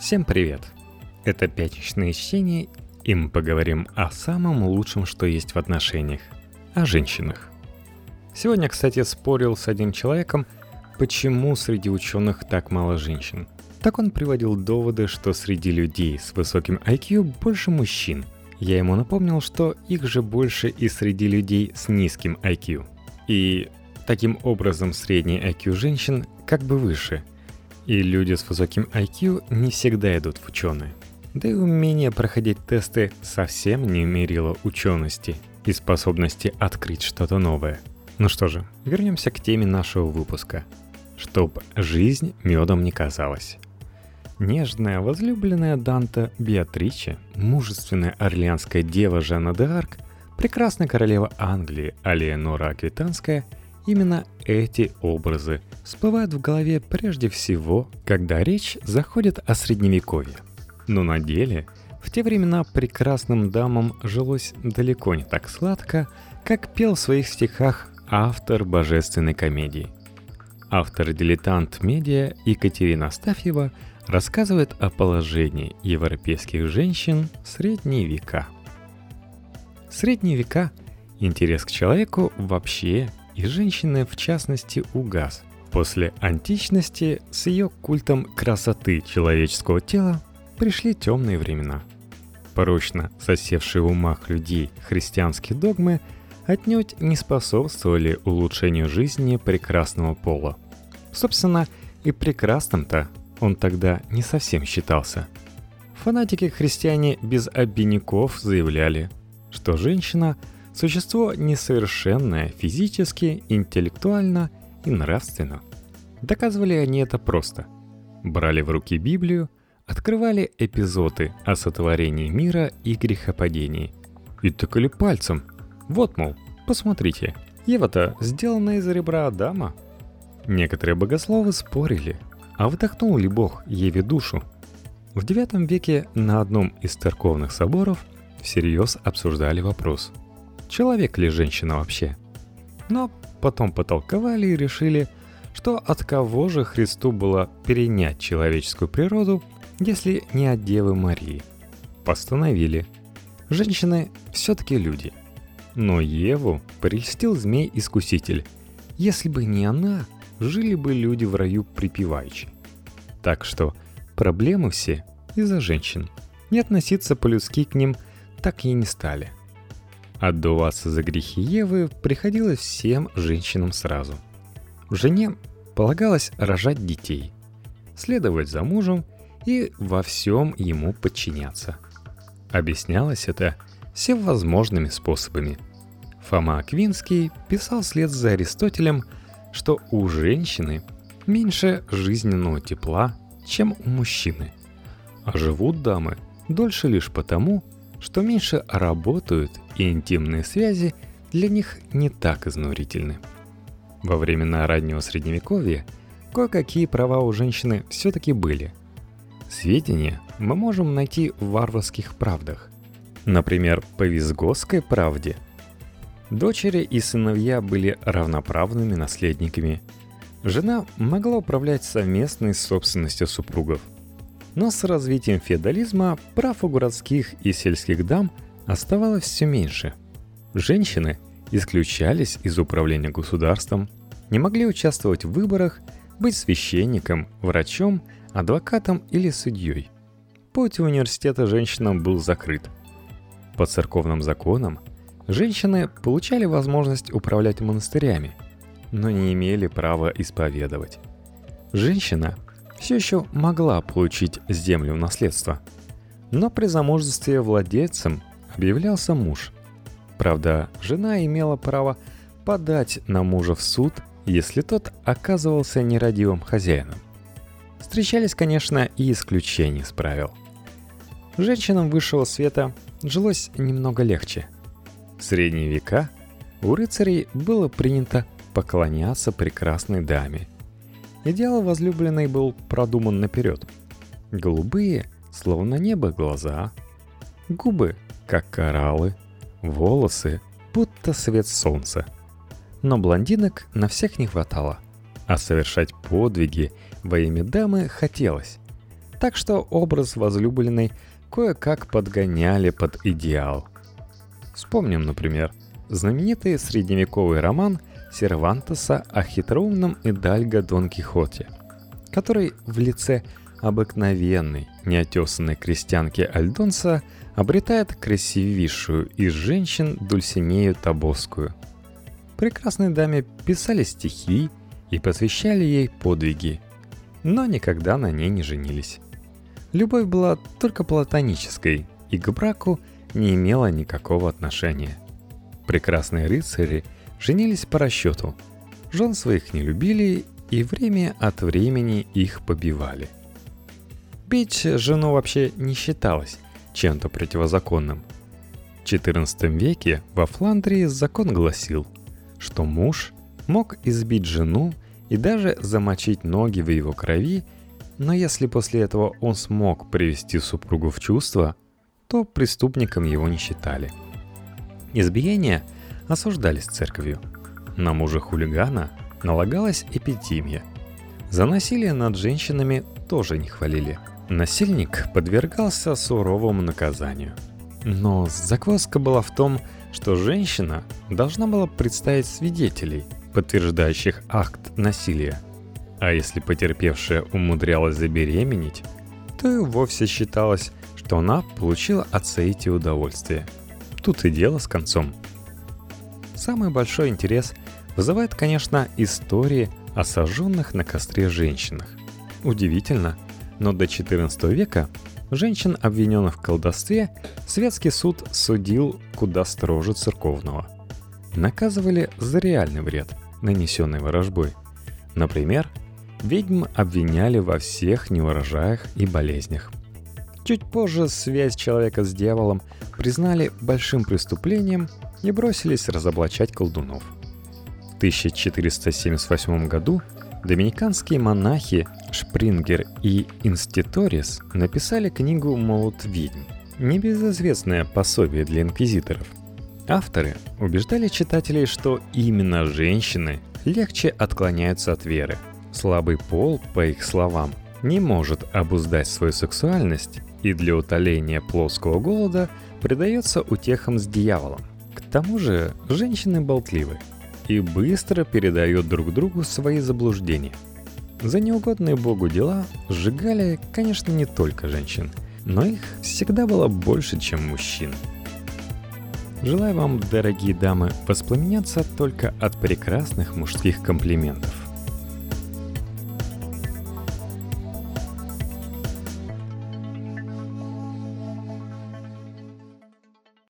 Всем привет! Это пятничное чтение, и мы поговорим о самом лучшем, что есть в отношениях – о женщинах. Сегодня, кстати, спорил с одним человеком, почему среди ученых так мало женщин. Так он приводил доводы, что среди людей с высоким IQ больше мужчин. Я ему напомнил, что их же больше и среди людей с низким IQ. И таким образом средний IQ женщин как бы выше – и люди с высоким IQ не всегда идут в ученые. Да и умение проходить тесты совсем не мерило учености и способности открыть что-то новое. Ну что же, вернемся к теме нашего выпуска. Чтоб жизнь медом не казалась. Нежная, возлюбленная Данта Беатриче, мужественная орлеанская дева Жанна де Арк, прекрасная королева Англии Алиенора Аквитанская – Именно эти образы всплывают в голове прежде всего, когда речь заходит о средневековье. Но на деле в те времена прекрасным дамам жилось далеко не так сладко, как пел в своих стихах автор божественной комедии. Автор-дилетант медиа Екатерина Астафьева рассказывает о положении европейских женщин в средние века. Средние века интерес к человеку вообще и женщины в частности угас. После античности с ее культом красоты человеческого тела пришли темные времена. Порочно засевшие в умах людей христианские догмы отнюдь не способствовали улучшению жизни прекрасного пола. Собственно, и прекрасным-то он тогда не совсем считался. Фанатики-христиане без обиняков заявляли, что женщина – Существо несовершенное физически, интеллектуально и нравственно. Доказывали они это просто. Брали в руки Библию, открывали эпизоды о сотворении мира и грехопадении. И тыкали пальцем. Вот, мол, посмотрите, Ева-то сделана из ребра Адама. Некоторые богословы спорили, а вдохнул ли Бог Еве душу? В IX веке на одном из церковных соборов всерьез обсуждали вопрос – человек ли женщина вообще. Но потом потолковали и решили, что от кого же Христу было перенять человеческую природу, если не от Девы Марии. Постановили. Женщины все-таки люди. Но Еву прельстил змей-искуситель. Если бы не она, жили бы люди в раю припеваючи. Так что проблемы все из-за женщин. Не относиться по-людски к ним так и не стали – Отдуваться за грехи Евы приходилось всем женщинам сразу. Жене полагалось рожать детей, следовать за мужем и во всем ему подчиняться. Объяснялось это всевозможными способами. Фома Аквинский писал вслед за Аристотелем, что у женщины меньше жизненного тепла, чем у мужчины. А живут дамы дольше лишь потому, что меньше работают и интимные связи для них не так изнурительны. Во времена раннего средневековья кое-какие права у женщины все-таки были. Сведения мы можем найти в варварских правдах. Например, по Визгосской правде. Дочери и сыновья были равноправными наследниками. Жена могла управлять совместной собственностью супругов – но с развитием феодализма прав у городских и сельских дам оставалось все меньше. Женщины исключались из управления государством, не могли участвовать в выборах, быть священником, врачом, адвокатом или судьей. Путь в университета женщинам был закрыт. По церковным законам женщины получали возможность управлять монастырями, но не имели права исповедовать. Женщина все еще могла получить землю в наследство. Но при замужестве владельцем объявлялся муж. Правда, жена имела право подать на мужа в суд, если тот оказывался нерадивым хозяином. Встречались, конечно, и исключения из правил. Женщинам высшего света жилось немного легче. В средние века у рыцарей было принято поклоняться прекрасной даме – Идеал возлюбленной был продуман наперед. Голубые, словно небо, глаза, губы, как кораллы, волосы, будто свет солнца. Но блондинок на всех не хватало, а совершать подвиги во имя дамы хотелось. Так что образ возлюбленной кое-как подгоняли под идеал. Вспомним, например, знаменитый средневековый роман Сервантеса о хитроумном Идальго Дон Кихоте, который в лице обыкновенной, неотесанной крестьянки Альдонса обретает красивейшую из женщин Дульсинею Табоскую. Прекрасной даме писали стихи и посвящали ей подвиги, но никогда на ней не женились. Любовь была только платонической и к браку не имела никакого отношения. Прекрасные рыцари женились по расчету. Жен своих не любили и время от времени их побивали. Бить жену вообще не считалось чем-то противозаконным. В XIV веке во Фландрии закон гласил, что муж мог избить жену и даже замочить ноги в его крови, но если после этого он смог привести супругу в чувство, то преступником его не считали. Избиения осуждались церковью. На мужа хулигана налагалась эпидемия. За насилие над женщинами тоже не хвалили. Насильник подвергался суровому наказанию. Но закваска была в том, что женщина должна была представить свидетелей – подтверждающих акт насилия. А если потерпевшая умудрялась забеременеть, то и вовсе считалось, что она получила от соити удовольствие. Тут и дело с концом. Самый большой интерес вызывает, конечно, истории о сожженных на костре женщинах. Удивительно, но до 14 века женщин, обвиненных в колдовстве, светский суд судил куда строже церковного. Наказывали за реальный вред – нанесенной ворожбой. Например, ведьм обвиняли во всех неурожаях и болезнях. Чуть позже связь человека с дьяволом признали большим преступлением и бросились разоблачать колдунов. В 1478 году доминиканские монахи Шпрингер и Инститорис написали книгу «Молот ведьм», небезызвестное пособие для инквизиторов – Авторы убеждали читателей, что именно женщины легче отклоняются от веры. Слабый пол, по их словам, не может обуздать свою сексуальность и для утоления плоского голода предается утехам с дьяволом. К тому же женщины болтливы и быстро передают друг другу свои заблуждения. За неугодные Богу дела сжигали, конечно, не только женщин, но их всегда было больше, чем мужчин – Желаю вам, дорогие дамы, воспламеняться только от прекрасных мужских комплиментов.